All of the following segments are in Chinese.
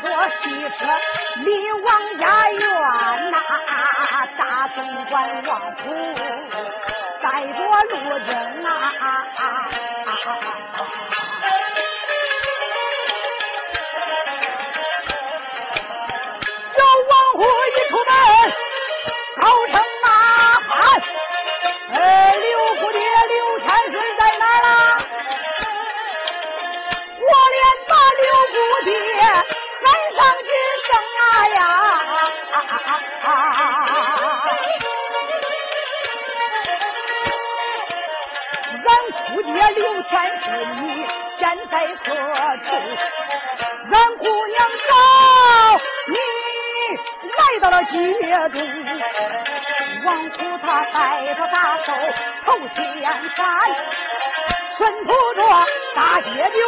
坐西车离王家远呐，大总管王府带着路人啊，小王虎一出门高声呐喊，哎刘。啊俺姑爹刘天是，你现在何处？俺姑娘找你。来到了街中，王虎他带着大手头前山，顺铺着大街溜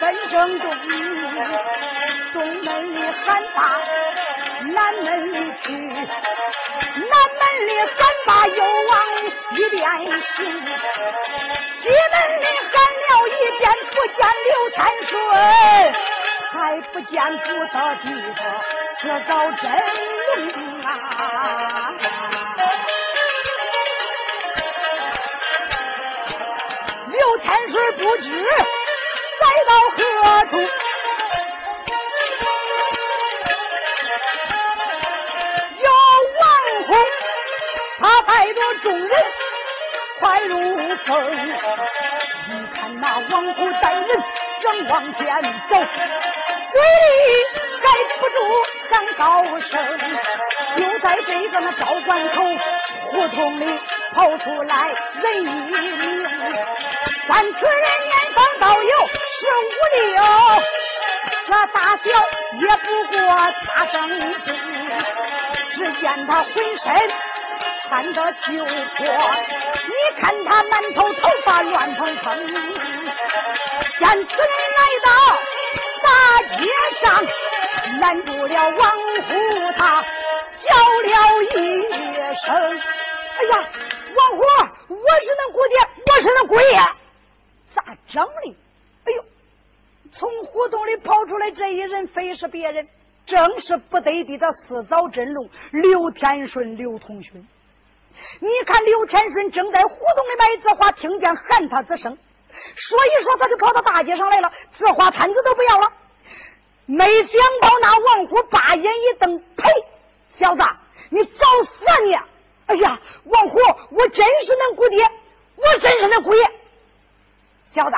奔正东，东门里喊罢，南门里去，南门里三把又往西边行，西门里喊了一遍不见刘天顺，还不见菩萨地方。这遭真龙啊！刘天顺不知来到何处，带着众人快如风。你看那王虎带人正往前走，嘴里。盖不住喊高声，就在这个那道关口胡同里跑出来人一名，三此人年方倒有十五六，这大小也不过差生中。只见他浑身穿着旧破，你看他满头头发乱蓬蓬，见此人来到大街上。拦住了王虎，他叫了一声：“哎呀，王虎，我是那姑爹，我是那姑爷，咋整的？”哎呦，从胡同里跑出来这一人，非是别人，正是不得地的四早真龙刘天顺刘同勋。你看刘天顺正在胡同里买字画，听见喊他之声，说一说他就跑到大街上来了，字画摊子都不要了。没想到那王虎把眼一瞪，呸！小子，你找死啊你！哎呀，王虎，我真是恁姑爹，我真是恁姑爷。小子，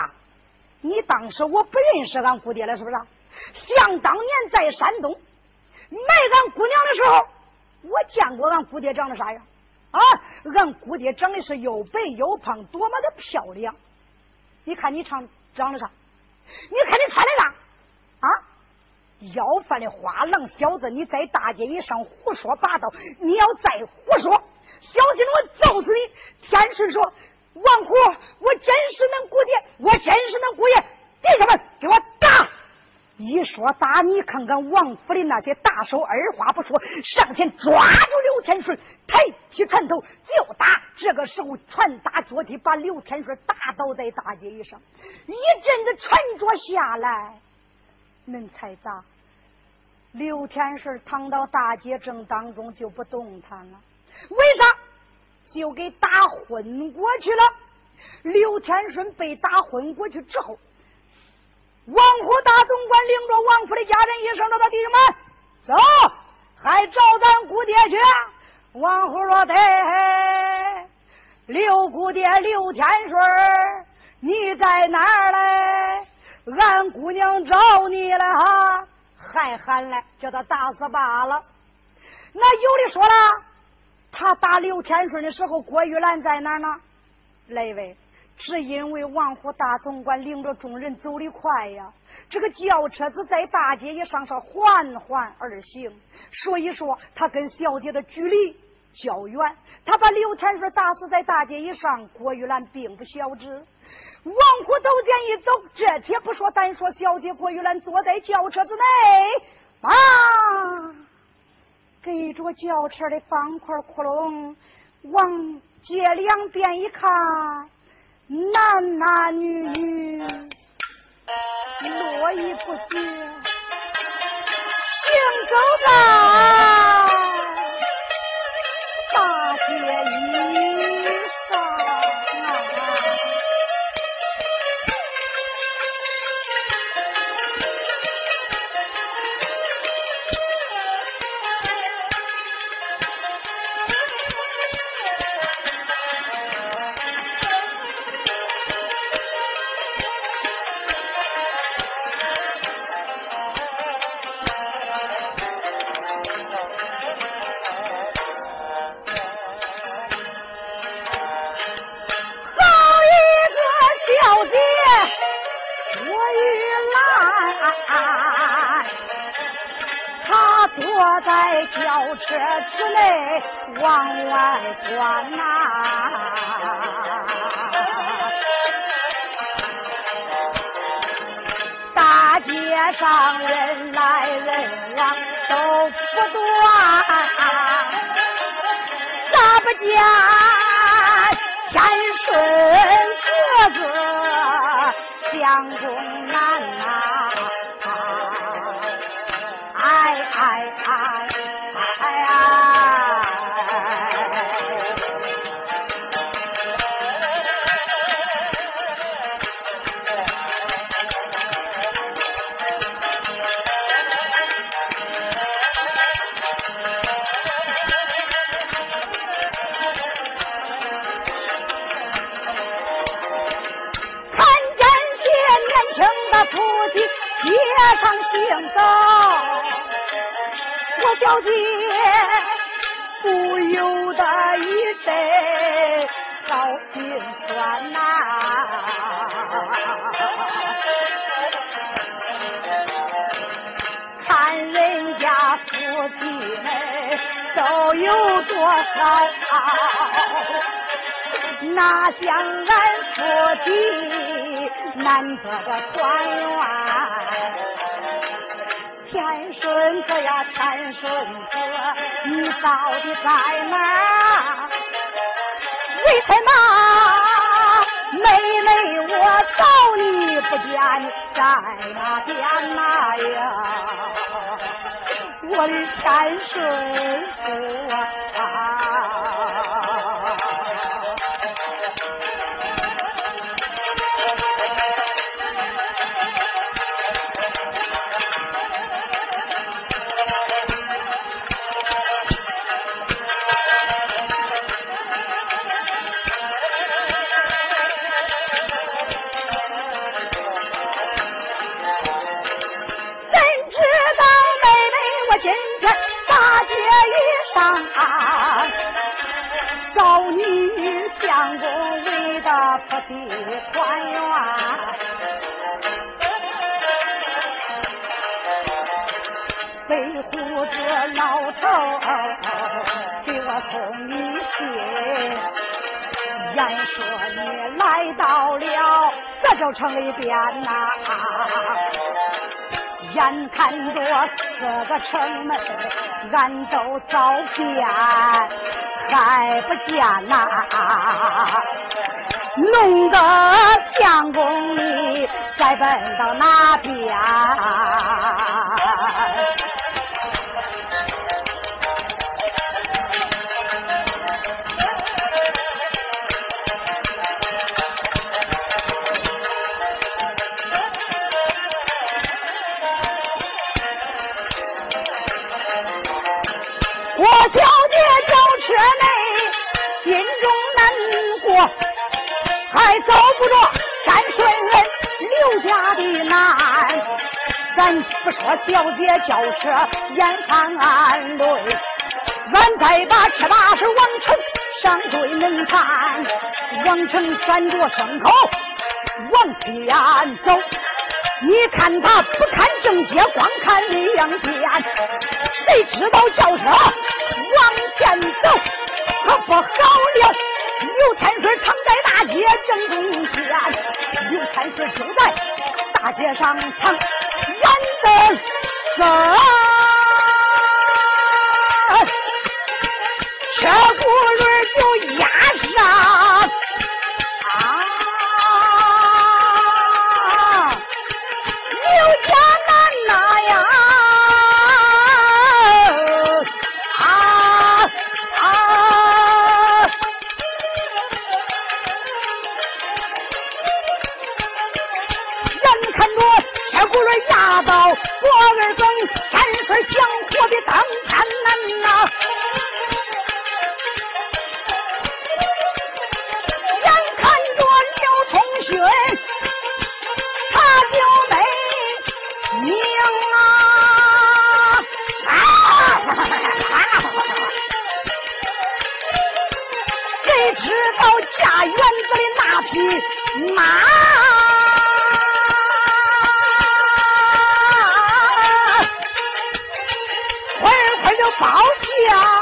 你当时我不认识俺姑爹了是不是？想当年在山东卖俺姑娘的时候，我见过俺姑爹长得啥样？啊，俺姑爹长得是又白又胖，多么的漂亮！你看你长长得啥？你看你穿的啥？啊？要饭的花郎小子，你在大街上胡说八道！你要再胡说，小心我揍死你！天顺说：“王虎，我真是恁姑爹，我真是恁姑爷！弟兄们，给我打！”一说打，你看看王府的那些大手，二话不说上前抓住刘天顺，抬起拳头就打。这个时候，拳打脚踢，把刘天顺打倒在大街上。一阵子拳脚下来，恁猜咋？刘天顺躺到大街正当中就不动弹了，为啥？就给打昏过去了。刘天顺被打昏过去之后，王府大总管领着王府的家人一声说：“到弟兄们，走，还找咱姑爹去。”王虎说：“对，刘姑爹刘天顺，你在哪儿嘞？俺姑娘找你了哈。”还喊来，叫他打死罢了。那有的说了，他打刘天顺的时候，郭玉兰在哪呢？那位，是因为王府大总管领着众人走的快呀，这个轿车子在大街一上是缓缓而行，所以说他跟小姐的距离较远。他把刘天顺打死在大街一上，郭玉兰并不晓知。王虎头前一走，这天不说，单说小姐郭玉兰坐在轿车之内，啊，给着轿车的方块窟窿，往街两边一看，男男女女络绎不绝，行走在大街里往外观呐，大街上人来人往都不断，咋不见小姐不由得一阵好心酸呐，看人家夫妻们都有多好，哪像俺夫妻难得的团圆。天顺哥呀，天顺哥，你到底在哪？为什么妹妹我找你不见，在那边哪呀？我的天顺哥啊！言说你来到了这就城里边呐，眼看着四个城门俺都遭遍，还不见呐。弄得相公你再奔到哪边？不着三顺人刘家的男，咱不说小姐轿车眼含泪，俺再把车把是王成上对门看，王成拴着牲口往前走。你看他不看正街，光看两边，谁知道轿车往前走，可不好了。刘天顺躺在大街正中间，刘天顺就在大街上藏，眼瞪色，车轱辘就压上。娘啊谁知道家园子里那匹马啊快快就报驾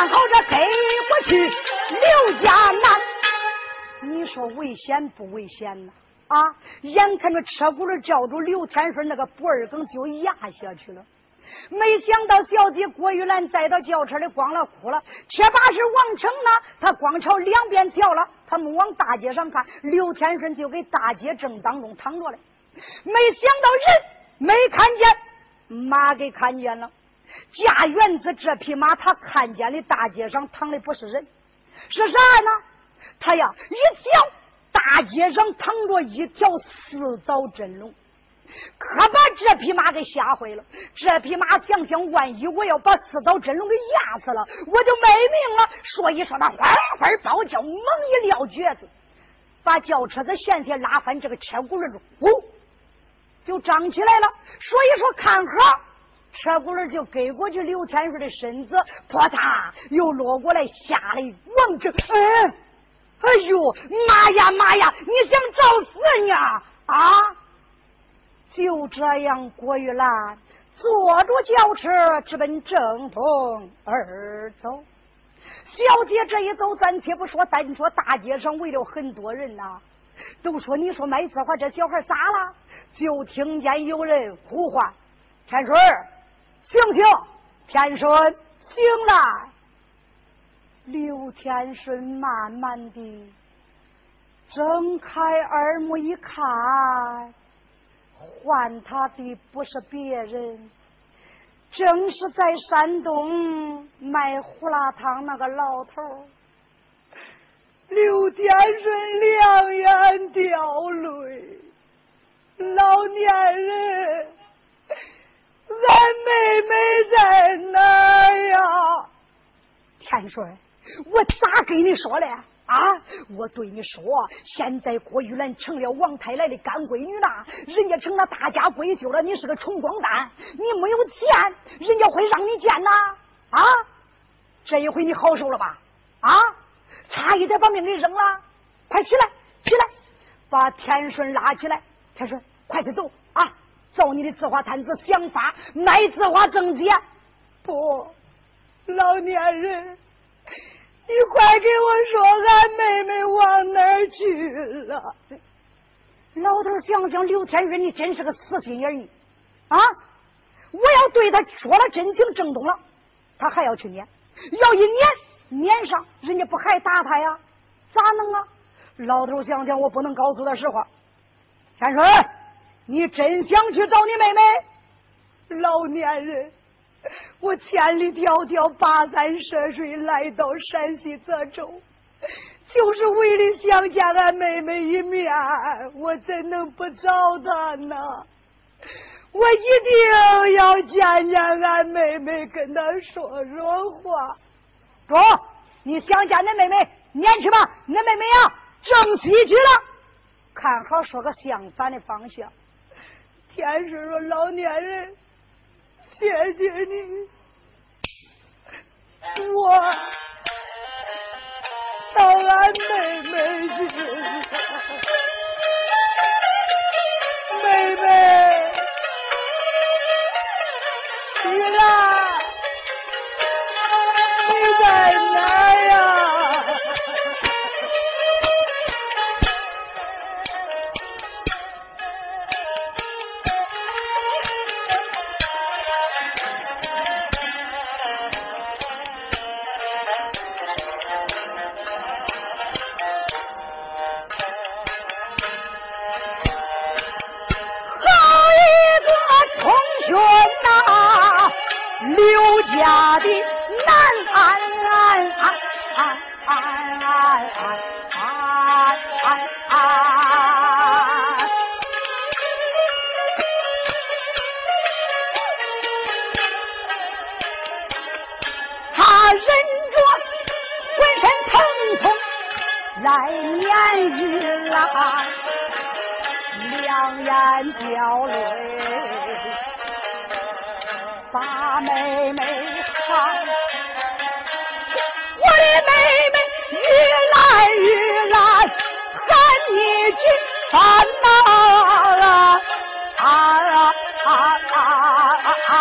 看好这飞过去，刘家难，你说危险不危险呢啊！眼看着车轱辘叫住刘天顺那个脖儿梗就压下去了，没想到小姐郭玉兰再到轿车里光了哭了。车把式王成呢，他光朝两边瞧了，他没往大街上看。刘天顺就给大街正当中躺着嘞，没想到人没看见，马给看见了。驾园子这匹马，他看见的大街上躺的不是人，是啥呢？他呀一瞧。大街上躺着一条四爪真龙，可把这匹马给吓坏了。这匹马想想，万一我要把四爪真龙给压死了，我就没命了。所以说，他哗哗包叫，猛一撂蹶子，把轿车子险些拉翻，这个车轱辘呼就张起来了。所以说，看好，车轱辘就给过去，刘天顺的身子啪嚓又落过来，吓得王正嗯。哎呦妈呀妈呀！你想找死呢啊！就这样，郭玉兰坐着轿车直奔正东而走。小姐这一走，暂且不说，单说大街上围了很多人呐，都说你说卖字画这小孩咋了？就听见有人呼唤：“天顺，醒醒！天顺，醒来！”刘天顺慢慢的睁开耳目一看，唤他的不是别人，正是在山东卖胡辣汤那个老头刘天顺两眼掉泪，老年人，俺妹妹在哪呀？天顺。我咋跟你说嘞？啊！我对你说，现在郭玉兰成了王太来的干闺女了，人家成了大家闺秀了，你是个穷光蛋，你没有钱，人家会让你见呐？啊！这一回你好受了吧？啊！差一点把命给扔了，快起来，起来，把天顺拉起来，天顺，快去走啊！找你的字画摊子，想法卖字画挣钱。不，老年人。你快给我说，俺妹妹往哪儿去了？老头想想，刘天顺，你真是个死心眼儿啊！我要对他说了真情正东了，他还要去撵，要一撵撵上，人家不还打他呀？咋能啊？老头想想，我不能告诉他实话。天顺，你真想去找你妹妹？老年人。我千里迢迢跋山涉水来到山西泽州，就是为了想见俺妹妹一面。我怎能不找她呢？我一定要见见俺妹妹，跟她说说话。中，你想见恁妹妹，撵去吧。恁妹妹呀，正西去了。看好说个相反的方向。天师说：“老年人，谢谢你，我到俺妹妹去，妹妹，去了，来撵玉兰，两眼掉泪。把妹妹喊，我的妹妹越来越难，喊你去烦呐啊啊啊啊！啊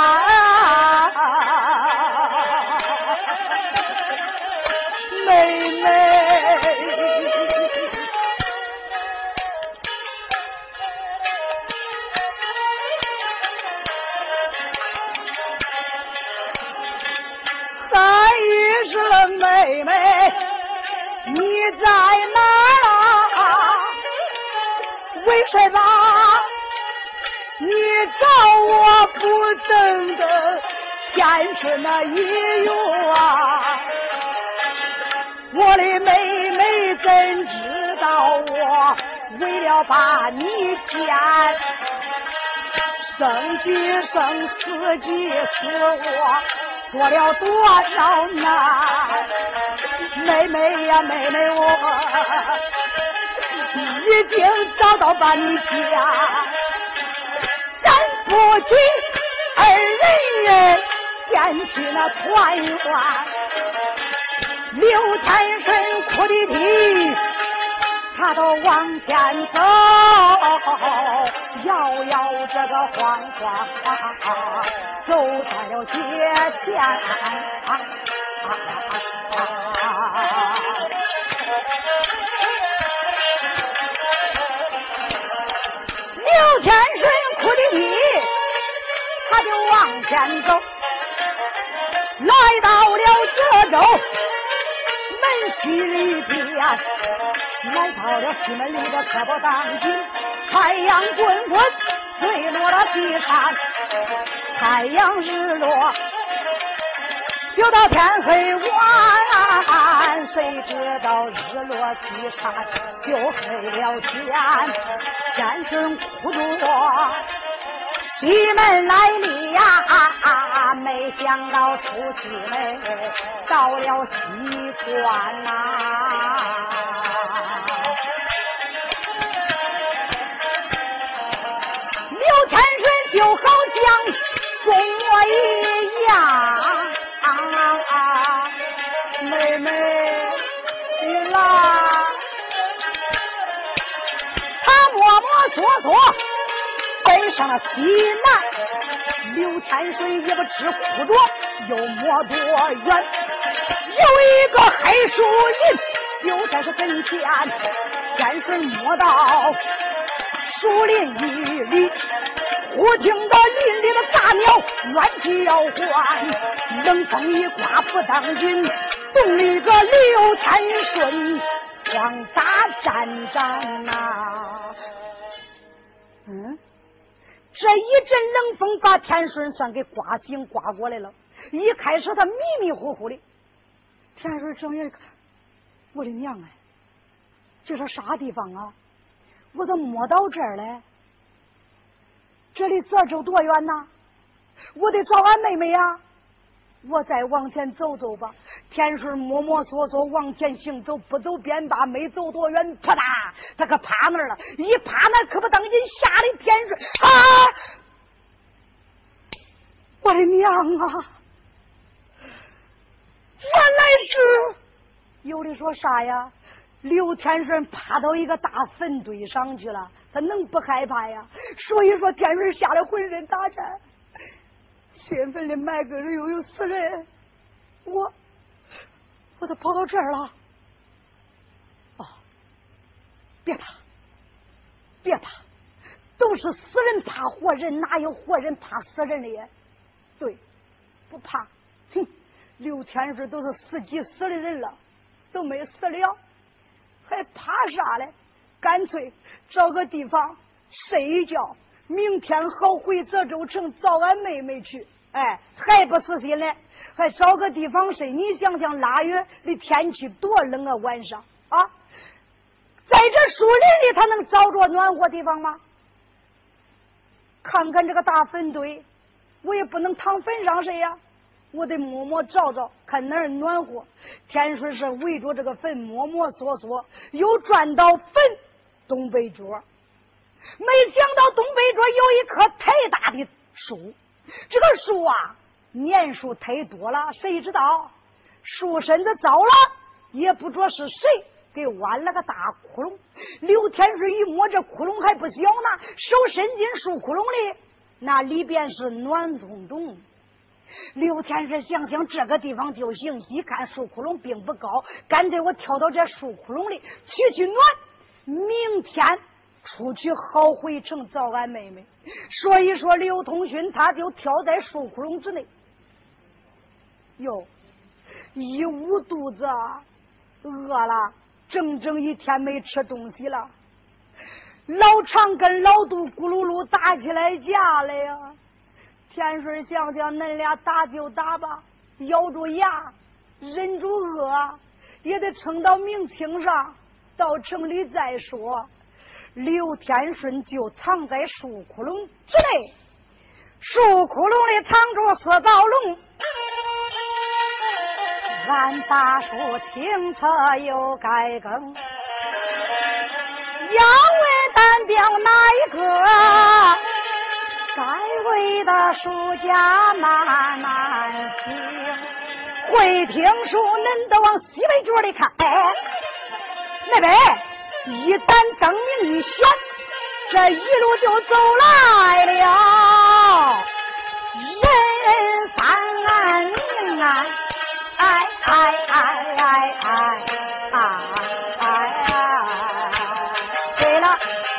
在哪啊？为什么你找我不等的天生那一月啊？我的妹妹怎知道我为了把你见，生即生，死即死，我。做了多少难，妹妹呀，妹妹我已经找到把你家，咱夫妻二人前去那团圆，刘天顺哭的啼。他都往前走，摇摇这个晃晃，走在了街前。刘天顺哭的啼，他就往前走，来到了泽州门西里边。来到了西门里的可不当军，太阳滚滚坠落了西山，太阳日落就到天黑晚，谁知道日落西山就黑了天，天神哭着西门来里呀，没想到出西门到了西关呐。就好像跟我一样，妹妹你来，他摸摸索索奔上了西南，刘天水也不知哭着又摸多远，有一个黑树林就在这跟前，天水摸到。树林一里，忽听得林里的大鸟乱叫唤，冷风一刮不当军，动里个刘天顺慌打战仗啊！嗯，这一阵冷风把天顺算给刮醒刮过来了。一开始他迷迷糊糊的，天顺睁眼一看，我的娘哎，这是啥地方啊？我都摸到这儿了。这离泽州多远呐？我得找俺妹妹呀。我再往前走走吧。天顺摸摸索索往前行走，不走便罢，没走多远，啪嗒，他可趴那儿了。一趴那，可不当心，吓得天顺啊！我的娘啊！原来是有的说啥呀？刘天顺趴到一个大坟堆上去了，他能不害怕呀？所以说，天瑞吓得浑身打颤。兴奋的埋个人又有死人，我我都跑到这儿了。哦，别怕，别怕，都是死人怕活人，哪有活人怕死人的呀？对，不怕。哼，刘天瑞都是死几死的人了，都没死了，还怕啥嘞？干脆找个地方睡一觉，明天好回泽州城找俺妹妹去。哎，还不死心嘞，还找个地方睡。你想想，腊月的天气多冷啊，晚上啊，在这树林里，他能找着暖和地方吗？看看这个大坟堆，我也不能躺坟上睡呀，我得摸摸找找，看哪儿暖和。天顺是围着这个坟摸摸索索，又转到坟东北角，没想到东北角有一棵太大的树。这个树啊，年数太多了，谁知道树身子糟了，也不知是谁给挖了个大窟窿。刘天顺一摸，这窟窿还不小呢，手伸进树窟窿里，那里边是暖咚咚。刘天顺想想这个地方就行，一看树窟窿并不高，干脆我跳到这树窟窿里取取暖，明天。出去好回城找俺妹妹，所以说刘通勋他就跳在树窟窿之内。哟，一捂肚子，饿了，整整一天没吃东西了。老常跟老杜咕噜噜打起来架了呀！天顺想想，恁俩打就打吧，咬住牙，忍住饿，也得撑到明清上，到城里再说。刘天顺就藏在树窟窿之内，树窟窿里藏着四道龙。俺大叔清澈又该更，要问单标哪一个？该位的书家慢慢听，会听书恁都往西北角里看，哎，那边。一盏灯明一显，这一路就走来了。人三明啊，哎哎哎哎哎哎！对了，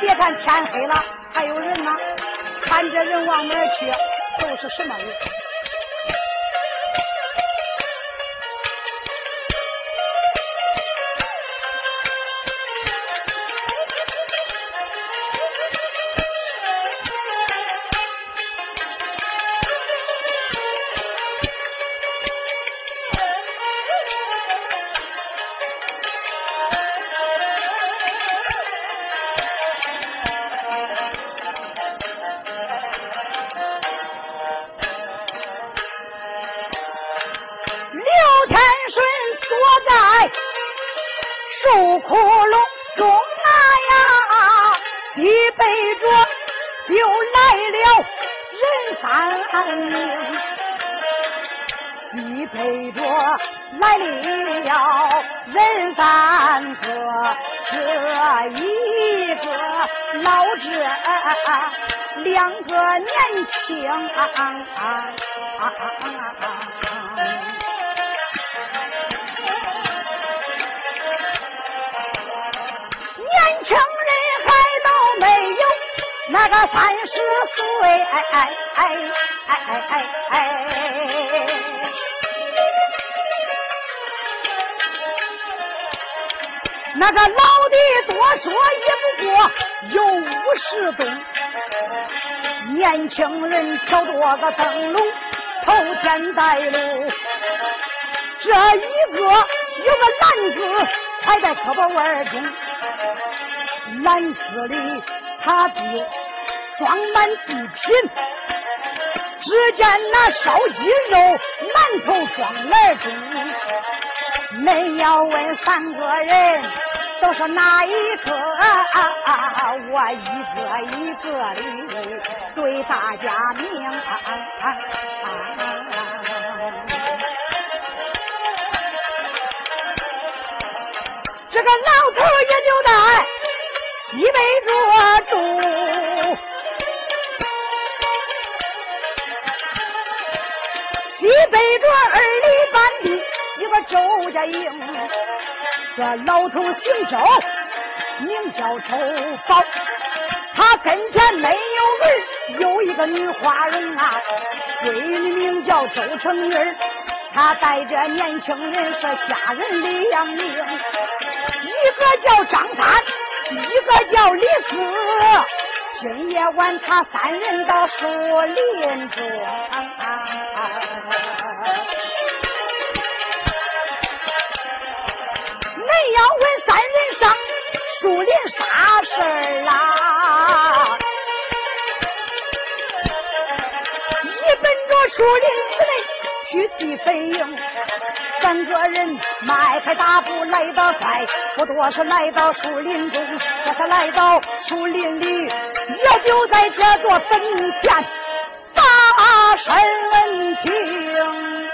别看天黑了，还有人呢。看这人往哪去，都是什么人？胳膊腕中，篮子里他就装满祭品。只见那烧鸡肉馒头装篮中，恁要问三个人都是哪一个？啊啊啊我一个一个的对大家明。这个老头也就在西北着住，西北着二里半地一个周家营，这老头姓周，名叫周宝，他跟前没有儿，有一个女花容啊，闺女名叫周成女儿。他带着年轻人是家人两名，一个叫张三，一个叫李四。今夜晚他三人到树林中，恁要问三人上树林啥事儿啦？一奔着树林之内。举起飞鹰，三个人迈开大步来得快，不多时来到树林中。这才来到树林里，也就在这座坟前大声问情。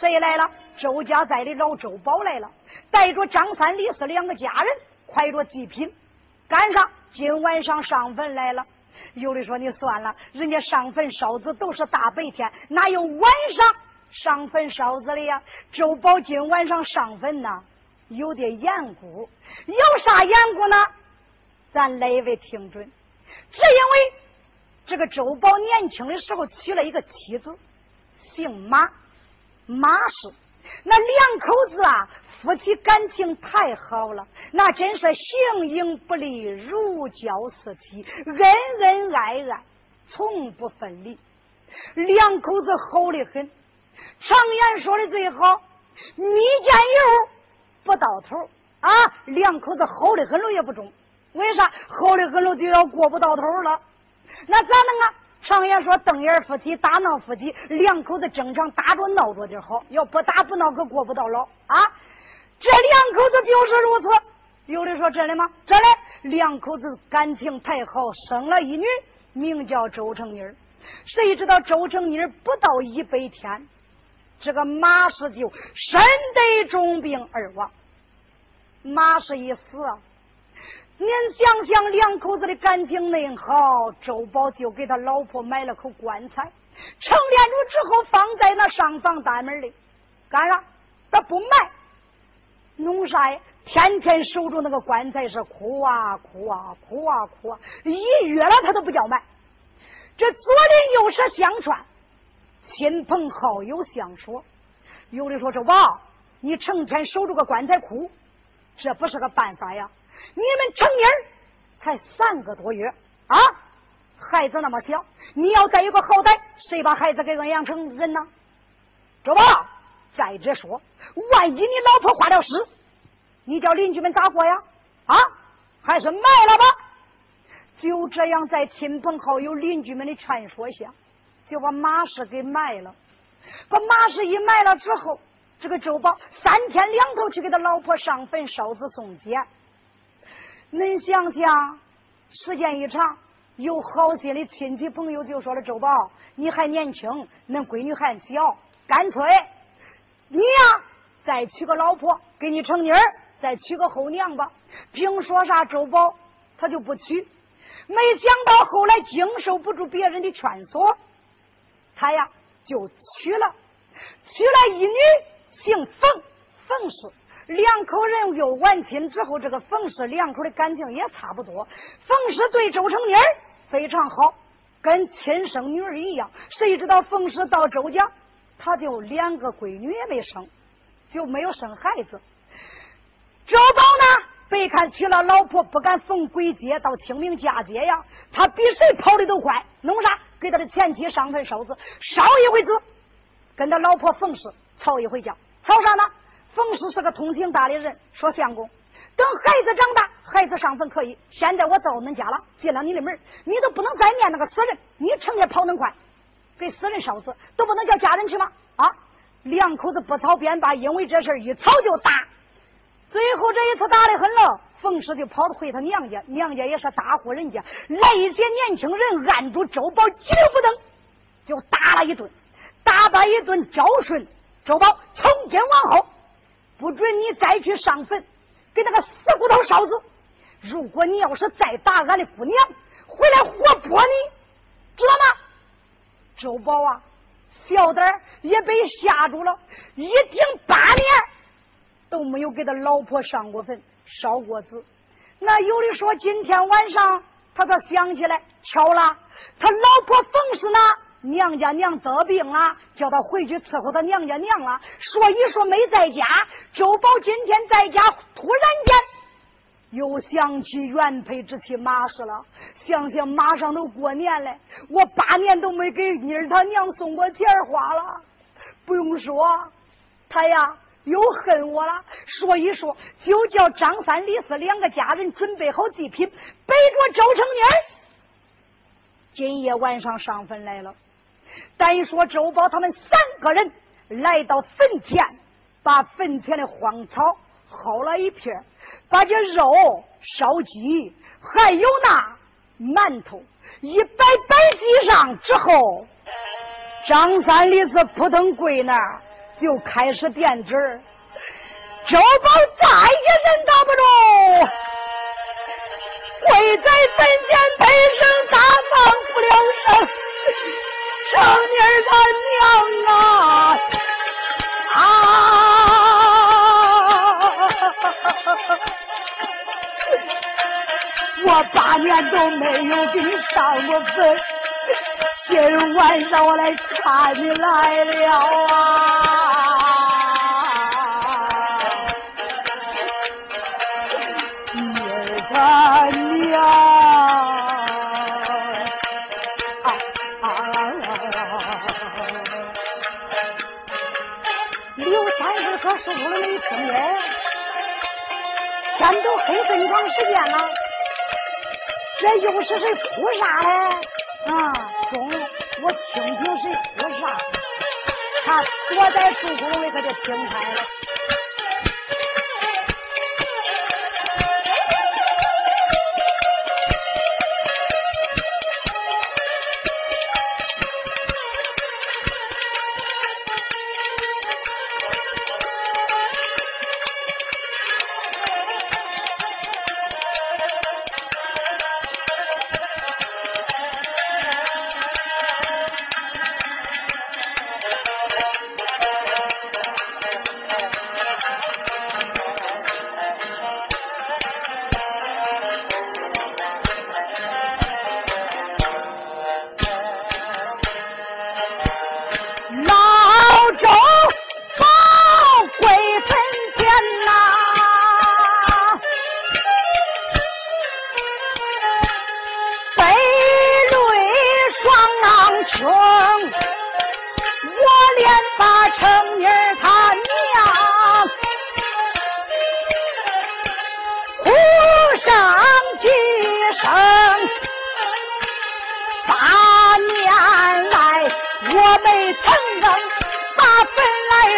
谁来了？周家寨的老周宝来了，带着张三、李四两个家人，揣着祭品，赶上今晚上上坟来了。有的说你算了，人家上坟烧纸都是大白天，哪有晚上上坟烧纸的呀？周宝今晚上上坟呐，有点严固，有啥严固呢？咱来一位听准，只因为这个周宝年轻的时候娶了一个妻子，姓马，马氏，那两口子啊。夫妻感情太好了，那真是形影不离，如胶似漆，恩恩爱爱，从不分离。两口子好的很，常言说的最好，蜜饯油不到头啊。两口子好的很了也不中，为啥？好的很了就要过不到头了，那咋弄啊？常言说瞪眼夫妻，打闹夫妻，两口子正常打着闹着点好，要不打不闹可过不到老啊。这两口子就是如此，有的说真的吗？真的，两口子感情太好，生了一女，名叫周成妮。谁知道周成妮不到一百天，这个马氏就身得重病而亡。马氏一死，您想想两口子的感情恁好，周宝就给他老婆买了口棺材，成殓了之后放在那上房大门里，干啥？他不卖。弄啥呀？天天守着那个棺材是哭啊哭啊哭啊哭啊！一月了他都不叫卖。这左邻右舍相传，亲朋好友相说，有的说是王，你成天守着个棺材哭，这不是个办法呀！你们成妮儿才三个多月啊，孩子那么小，你要再有个好歹，谁把孩子给恩养成人呢？周宝。再者说，万一你老婆化了尸，你叫邻居们咋过呀？啊，还是卖了吧。就这样，在亲朋好友、邻居们的劝说下，就把马氏给卖了。把马氏一卖了之后，这个周宝三天两头去给他老婆上坟烧纸送钱。恁想想，时间一长，有好心的亲戚朋友就说了：“周宝，你还年轻，恁闺女还小，干脆。”你呀，再娶个老婆给你成妮儿，再娶个后娘吧。凭说啥周宝他就不娶，没想到后来经受不住别人的劝说，他呀就娶了，娶了一女姓冯，冯氏两口人又完亲之后，这个冯氏两口的感情也差不多。冯氏对周成妮非常好，跟亲生女儿一样。谁知道冯氏到周家。他就两个闺女也没生，就没有生孩子。周宝呢，被看娶了老婆不敢逢鬼节到清明佳节呀，他比谁跑的都快。弄啥？给他的前妻上坟烧纸，烧一回纸，跟他老婆冯氏吵一回架。吵啥呢？冯氏是个通情达理人，说相公，等孩子长大，孩子上坟可以。现在我到恁家了，进了你的门，你都不能再念那个死人。你成天跑恁快，给死人烧纸，都不能叫家人去吗？啊！两口子不吵便罢，因为这事一吵就打。最后这一次打的很了，冯氏就跑回他娘家，娘家也是大户人家，来一些年轻人按住周宝绝不等，就打了一顿，打他一顿教训周宝，从今往后不准你再去上坟给那个死骨头烧死。如果你要是再打俺的姑娘，回来活剥你，知道吗？周宝啊，小胆也被吓住了，一顶八年。都没有给他老婆上过坟、烧过纸。那有的说今天晚上他才想起来，巧了，他老婆冯氏呢，娘家娘得病了，叫他回去伺候他娘家娘了。说一说没在家，周宝今天在家，突然间又想起原配之妻马氏了，想想马上都过年了，我八年都没给妮儿他娘送过钱花了。不用说，他呀。又恨我了，说一说，就叫张三李四两个家人准备好祭品，背着周成年，今夜晚上上坟来了。但一说周宝他们三个人来到坟前，把坟前的荒草薅了一片，把这肉烧鸡还有那馒头一摆摆地上之后，张三李四扑腾跪那儿。就开始垫纸周宝再也忍打不住，跪在坟前悲声大放不了声。成妮儿他娘啊啊！我八年都没有给你上过坟，今晚上我来看你来了很长时间了，这又是谁哭啥嘞？啊，中，我听听谁哭啥？他躲在树洞里，可就听开了。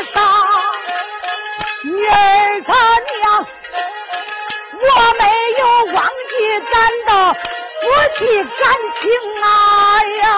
上，女儿他娘，我没有忘记咱的夫妻感情啊呀！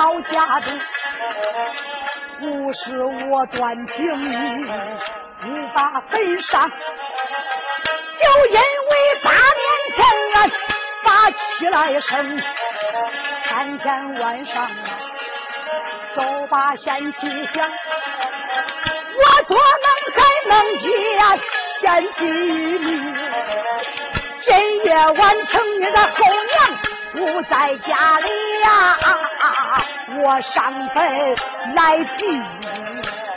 到家中，不是我断情无法分伤，就因为八年前俺把妻来生，天天晚上啊都把贤妻想，我做梦才梦见。贤妻女，今夜晚成你的后娘不在家里呀，我上坟来祭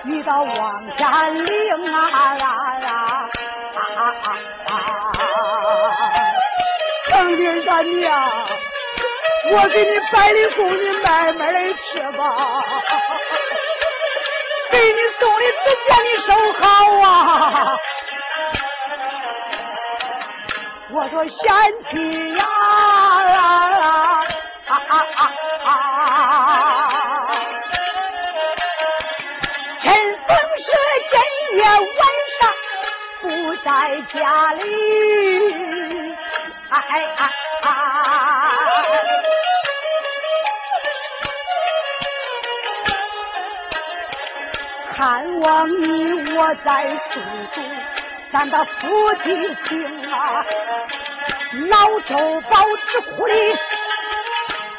你到王天灵啊呀呀！成女的娘，我给你摆的供你慢慢的吃吧，给你送的只见你收好啊。我说贤妻呀，啊啊啊啊！陈逢是今夜晚上不在家里，哎哎哎！看望你，我在叔叔。咱的夫妻情啊，老周宝只哭的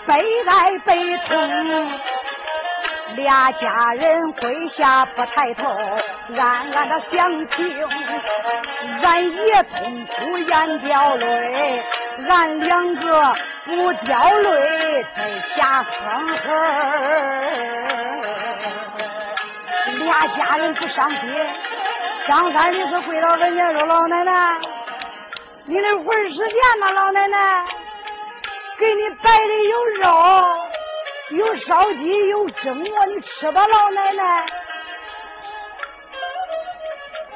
悲哀悲痛，俩家人跪下不抬头，暗暗的想情，俺也痛哭眼掉泪，俺两个不掉泪在瞎哼哼，俩家人不伤心。张三李四跪到跟前说：“老奶奶，你那会儿时间呢？老奶奶，给你摆的有肉，有烧鸡，有蒸馍，你吃吧，老奶奶。”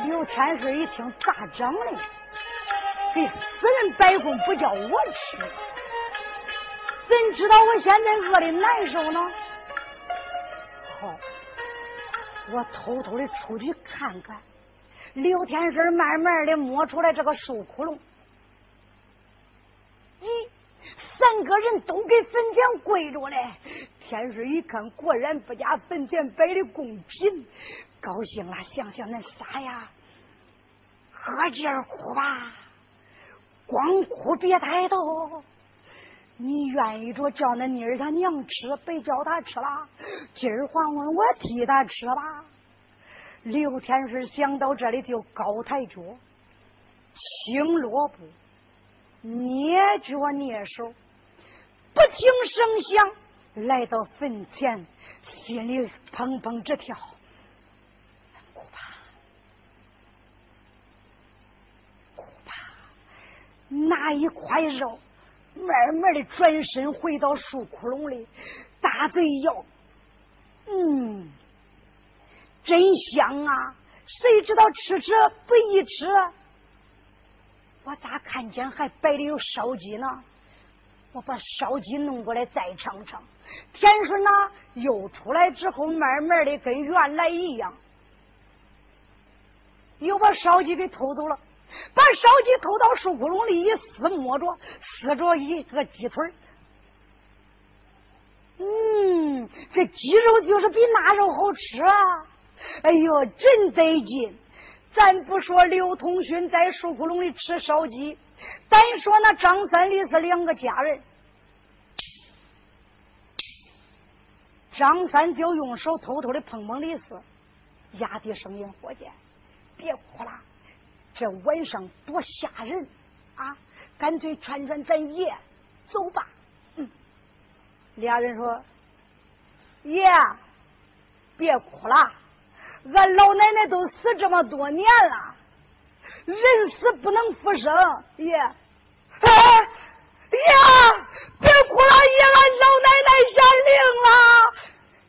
刘天顺一听咋整的？给死人摆供不叫我吃，怎知道我现在饿的难受呢？好，我偷偷的出去看看。刘天顺慢慢的摸出来这个树窟窿，咦，三个人都给坟前跪着嘞。天水一看，果然不假，坟前摆的贡品，高兴了，想想那啥呀，喝劲儿哭吧，光哭别抬头。你愿意着叫那妮儿他娘吃，别叫他吃了，今儿还问我替他吃吧。刘天顺想到这里，就高抬脚，轻落步，捏脚捏手，不听声响，来到坟前，心里砰砰直跳。哭吧，哭吧，拿一块肉，慢慢的转身回到树窟窿里，大嘴咬，嗯。真香啊！谁知道吃吃不易吃？我咋看见还摆的有烧鸡呢？我把烧鸡弄过来再尝尝。田顺呢，又出来之后，慢慢的跟原来一样，又把烧鸡给偷走了。把烧鸡偷到树窟窿里一撕，摸着撕着一个鸡腿嗯，这鸡肉就是比腊肉好吃啊！哎呦，真得劲！咱不说刘通勋在树窟窿里吃烧鸡，单说那张三李四两个家人，张三就用手偷偷的碰碰李四，压低声音伙计。别哭了，这晚上多吓人啊！干脆劝劝咱爷，走吧。嗯，俩人说：“爷，别哭了，俺老奶奶都死这么多年了，人死不能复生。爷，哎呀，别哭了，爷，俺老奶奶显灵了。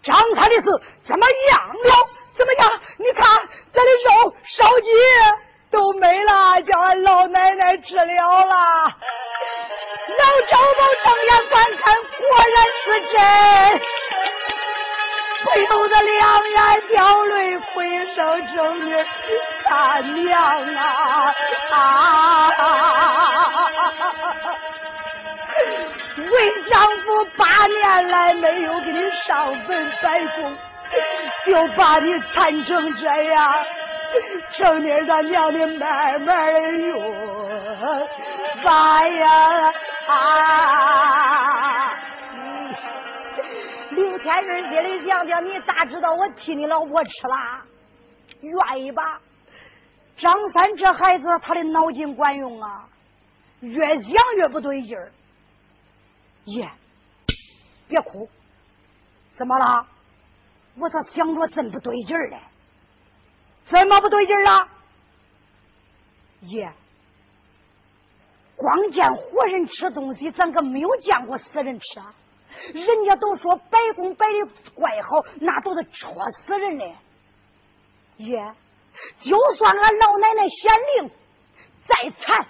张三的事怎么样了？怎么样？你看咱的肉烧鸡都没了，叫俺老奶奶吃了了。”老周某睁眼观看，果然是真，不由得两眼掉泪，回声称女三娘啊啊！为丈夫八年来没有给你上坟拜公，就把你惨成这样，成年咱娘的慢慢的用，爸呀！啊！刘天顺心里想想，你咋知道我替你老婆吃了？愿意吧？张三这孩子，他的脑筋管用啊！越想越不对劲儿。爷，别哭，怎么了？我咋想着真不对劲儿嘞？怎么不对劲儿了？爷。光见活人吃东西，咱可没有见过死人吃。啊。人家都说摆公摆的怪好，那都是戳死人的。爷，就算俺老奶奶显灵，再馋，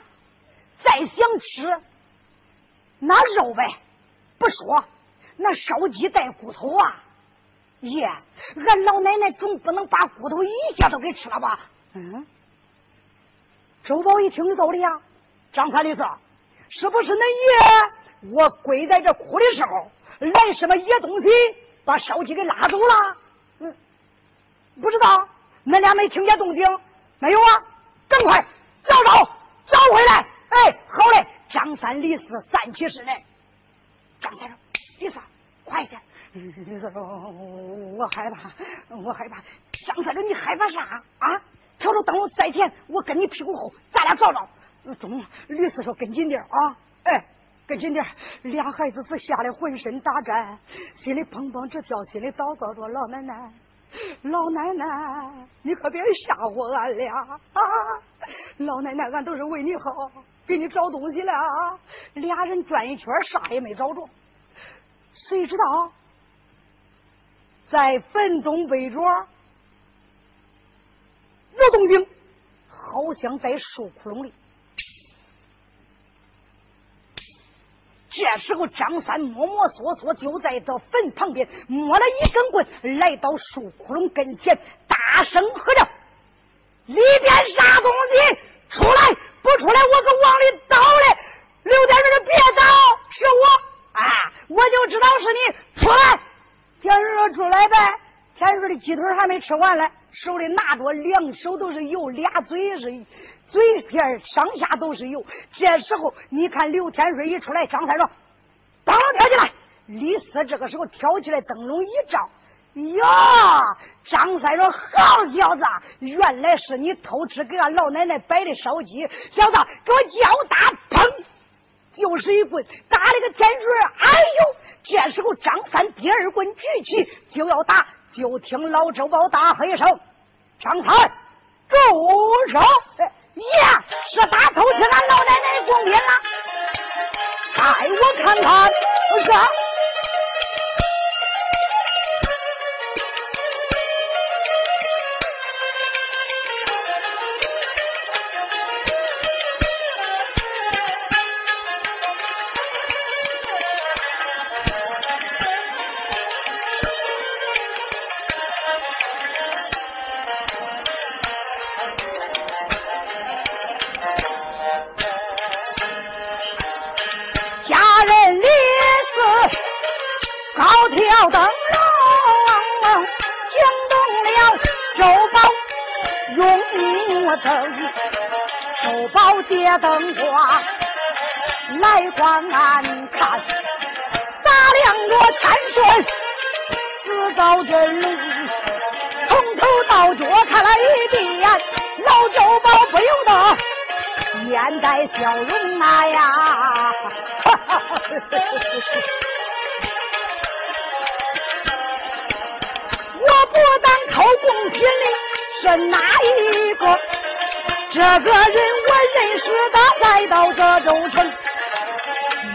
再想吃，那肉呗，不说，那烧鸡带骨头啊。爷，俺老奶奶总不能把骨头一下都给吃了吧？嗯。周宝一听有道理呀。张三的说：“是不是恁爷？我跪在这哭的时候，来什么野东西把烧鸡给拉走了？嗯，不知道，恁俩没听见动静？没有啊？赶快找找，找回来！哎，好嘞！”张三李四站起身来。张三说：“李四，快些！”李四说：“我害怕，我害怕。”张三说：“你害怕啥啊？挑着灯笼在前，我跟你屁股后，咱俩找找。”中，李四说：“跟紧点啊！哎，跟紧点俩孩子是吓得浑身打颤，心里砰砰直跳，心里祷告着：“老奶奶，老奶奶，你可别吓唬俺俩啊！老奶奶，俺都是为你好，给你找东西了啊！”俩人转一圈，啥也没找着。谁知道，在坟东北角有动静，好像在树窟窿里。这时候，张三摸摸索索就在这坟旁边摸了一根棍，来到树窟窿跟前，大声喝着：“里边啥东西？出来！不出来，我可往里倒嘞！”刘天顺说：“别倒，是我啊！我就知道是你，出来！”田顺说：“出来呗。”田顺的鸡腿还没吃完嘞，手里拿着两手都是油，俩嘴是。嘴边上下都是油。这时候，你看刘天顺一出来，张三说：“灯笼跳起来！”李四这个时候跳起来，灯笼一照，呀！张三说：“好小子，原来是你偷吃给俺老奶奶摆的烧鸡。小子，给我叫打！”砰，就是一棍打了个天顺。哎呦！这时候张三第二棍举起就要打，就听老周宝大喝一声：“张三，住手！”呀，是打偷吃俺老奶奶的贡品了！带我看看，高挑灯笼惊动了周宝用我走，周宝借灯光来观看，打两我参孙死遭人戮，从头到脚看了一遍，老周宝不由得。面带笑容啊呀，哈哈哈哈哈！不当偷贡品的是哪一个？这个人我认识的，来到这州城，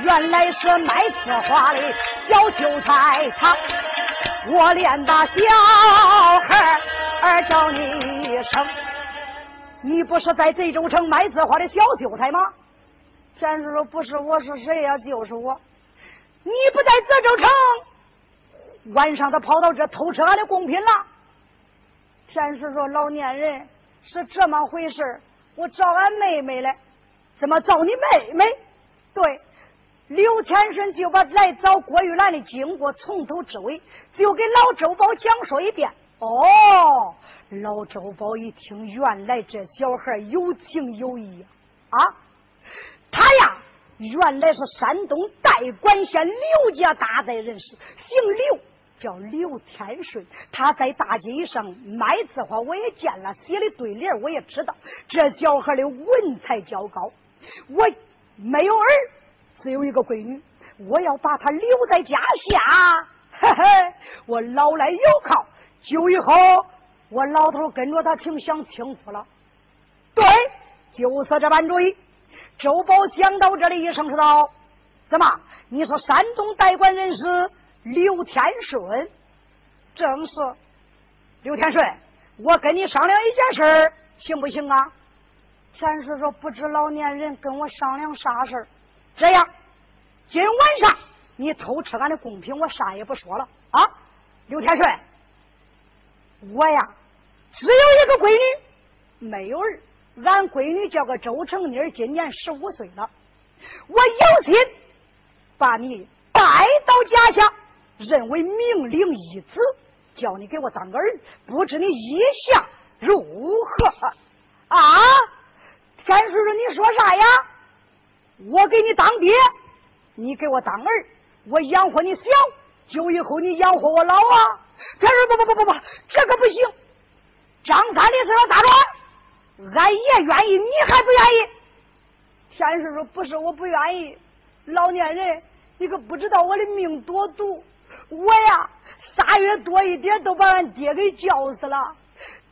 原来是卖字画的小秀才。他，我连把小孩儿叫你一声，你不是在这州城卖字画的小秀才吗？天师说不是，我是谁呀？就是我。你不在这州城，晚上他跑到这偷吃俺的贡品了。天师说老年人。是这么回事我找俺妹妹来，怎么找你妹妹？对，刘天顺就把来找郭玉兰的经过从头至尾就给老周宝讲述一遍。哦，老周宝一听，原来这小孩有情有义啊！他呀，原来是山东代管县刘家大寨人士，姓刘。叫刘天顺，他在大街上卖字画，我也见了，写的对联我也知道。这小孩的文采较高，我没有儿，只有一个闺女，我要把他留在家下，嘿嘿，我老来有靠。就以后我老头跟着他挺享清福了。对，就是这般主意。周宝想到这里，一声说道：“怎么？你是山东代管人士？”刘天顺，正是刘天顺，我跟你商量一件事儿行不行啊？天顺说：“不知老年人跟我商量啥事儿这样，今晚上你偷吃俺的贡品，我啥也不说了啊。刘天顺，我呀只有一个闺女，没有儿。俺闺女叫个周成妮，今年十五岁了。我有心把你带到家乡。”认为命令一子，叫你给我当个儿，不知你意下如何？啊！天叔叔，你说啥呀？我给你当爹，你给我当儿，我养活你小，就以后你养活我老啊！天叔，不不不不不，这个不行。张三的事咋着？俺也愿意，你还不愿意？天叔叔，不是我不愿意，老年人，你可不知道我的命多毒。我呀，仨月多一点都把俺爹给叫死了。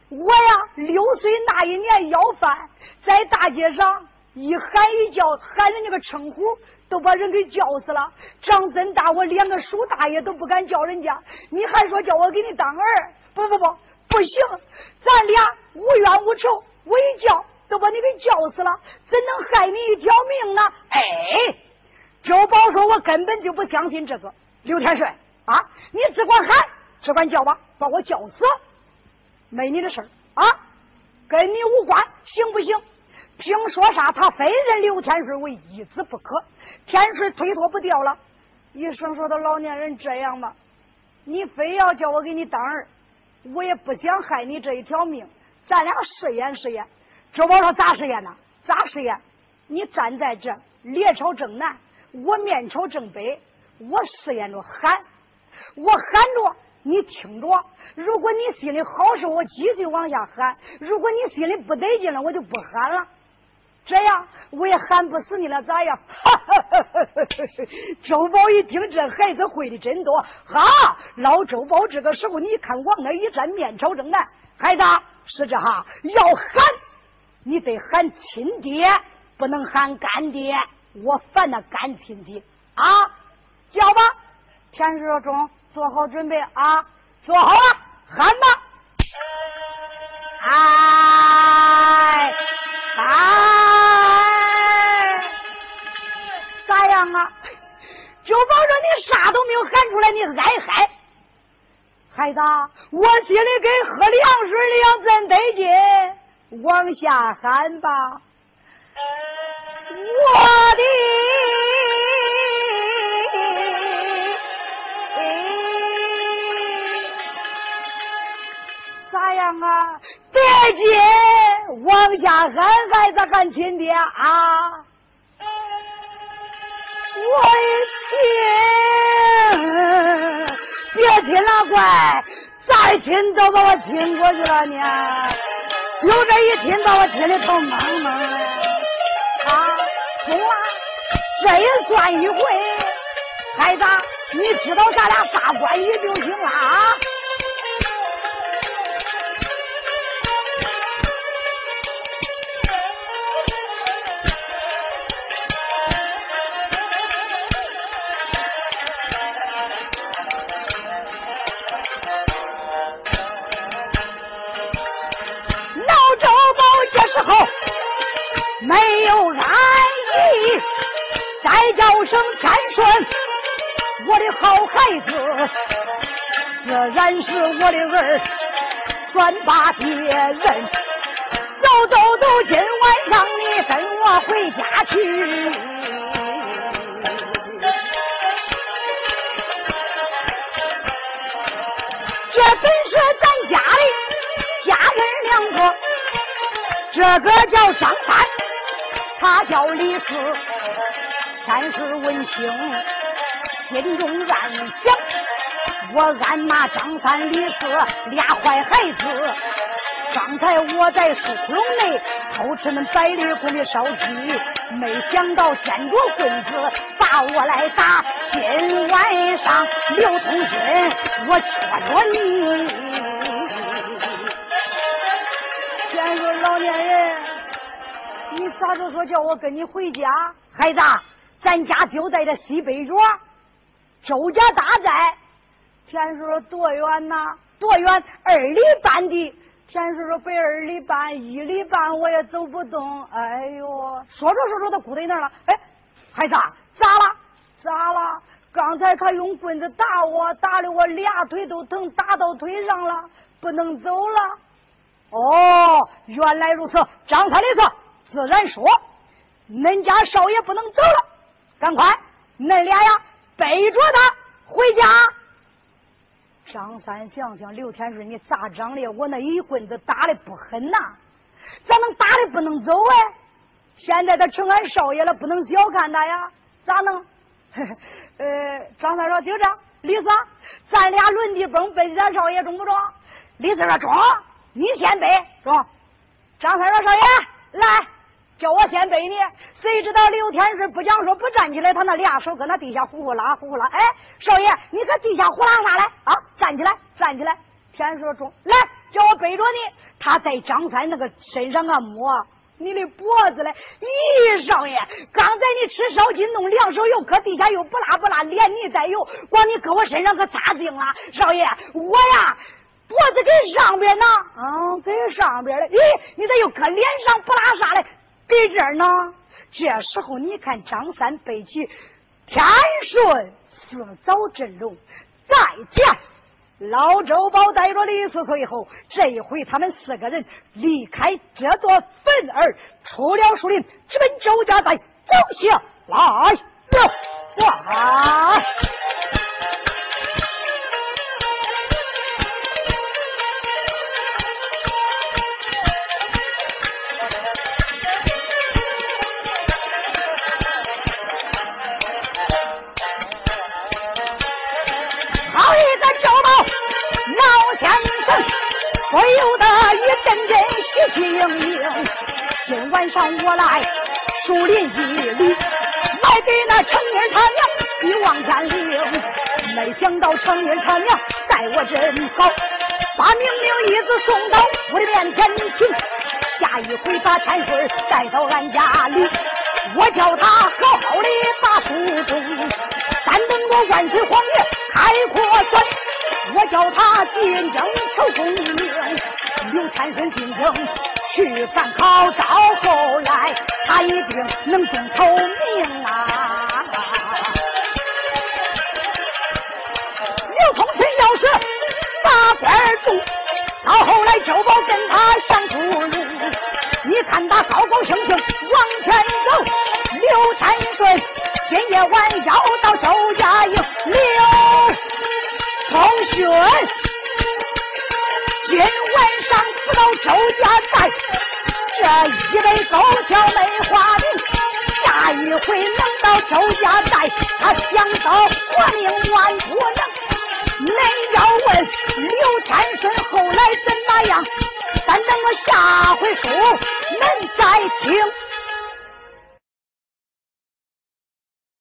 我呀，六岁那一年要饭，在大街上一喊一叫，喊人家个称呼，都把人给叫死了。长真大，我连个叔大爷都不敢叫人家。你还说叫我给你当儿？不不不，不行，咱俩无冤无仇，我一叫都把你给叫死了，怎能害你一条命呢？哎，周宝说，我根本就不相信这个，刘天顺。啊！你只管喊，只管叫吧，把我叫死，没你的事儿啊，跟你无关，行不行？听说啥？他非认刘天顺为义子不可，天顺推脱不掉了。医生说的老年人这样吧，你非要叫我给你当儿，我也不想害你这一条命，咱俩试验试验。周宝说咋试验呢？咋试验？你站在这，脸朝正南，我面朝正北，我试验着喊。我喊着，你听着。如果你心里好受，我继续往下喊；如果你心里不得劲了，我就不喊了。这样我也喊不死你了，咋样？周宝一听，这孩子会的真多。哈，老周宝这个时候，你看往那一站，面朝正南。孩子是这哈，要喊你得喊亲爹，不能喊干爹。我烦那干亲戚啊，叫吧。天热中，做好准备啊！做好了，喊吧！哎哎，咋样啊？就保证你啥都没有喊出来，你爱嗨。孩子，我心里跟喝凉水一样，真得劲。往下喊吧，我的。别急，往下喊，孩子喊亲爹啊！我的亲，别亲了，乖，再亲都把我亲过去了呢。就这一亲，把我亲的头蒙蒙的。啊，中了，这也算一回。孩子，你知道咱俩啥关系就行了啊。叫声天顺，我的好孩子，自然是我的儿，算把爹人。走走走，今晚上你跟我回家去。这本是咱家的家人两个，这个叫张三。他叫李四，天是文清，心中暗想：我暗骂张三李四俩坏孩子。刚才我在树窟窿内偷吃那百里公的烧鸡，没想到见着棍子把我来打。今晚上刘通顺，我缺着你。先说老年人。你咋着说叫我跟你回家？孩子，咱家就在这西北角，周家大寨。田叔说多远呐？多远？二里半地。田叔说背二里半，一里半我也走不动。哎呦，说着说着他咕在那了。哎，孩子，咋了？咋了？刚才他用棍子打我，打的我俩腿都疼，打到腿上了，不能走了。哦，原来如此。张三的事。自然说，恁家少爷不能走了，赶快，恁俩呀背着他回家。张三想想，刘天顺，你咋长的？我那一棍子打的不狠呐，咋能打的不能走哎？现在他成俺少爷了，不能小看他呀，咋能？呃，张三说：“就这，李四，咱俩轮地崩，背咱少爷中不中？”李四说：“中，你先背中。”张三说：“少爷，来。”叫我先背你，谁知道刘天顺不讲说不站起来，他那俩手搁那地下呼呼拉呼呼拉。哎，少爷，你搁地下呼啦啥来？啊，站起来，站起来！天顺中，来，叫我背着你。他在张三那个身上啊摸你的脖子嘞。咦，少爷，刚才你吃烧鸡弄两手油，搁地下又不拉不拉，连泥带油，光你搁我身上可擦净了。少爷，我呀脖子给上边呢，啊，给上边了。咦，你咋又搁脸上不拉啥嘞？别这儿呢，这时候你看张三背起天顺四早阵容，再见老周宝带着李四随后，这一回他们四个人离开这座坟儿，出了树林，直奔周家寨走下来了。哇！我来树林一里，来给那程英他娘希望天领。没想到程英他娘待我真好，把明明一子送到我的面前请。下一回把天顺带到俺家里，我叫他好好的把书中，三等我万岁皇爷开阔算。我叫他进京求功名，刘天顺进京去犯考，到后来他一定能中头名啊！刘通顺要是把官中，到后来周宝跟他相出路，你看他高高兴兴往前走，刘天顺今夜晚要到周家营，刘。通讯，周家寨，这一杯高桥没话定。下一回能到周家寨，他想到活命万不能。恁要问刘天顺后来怎么样？咱等我下回书，恁再听。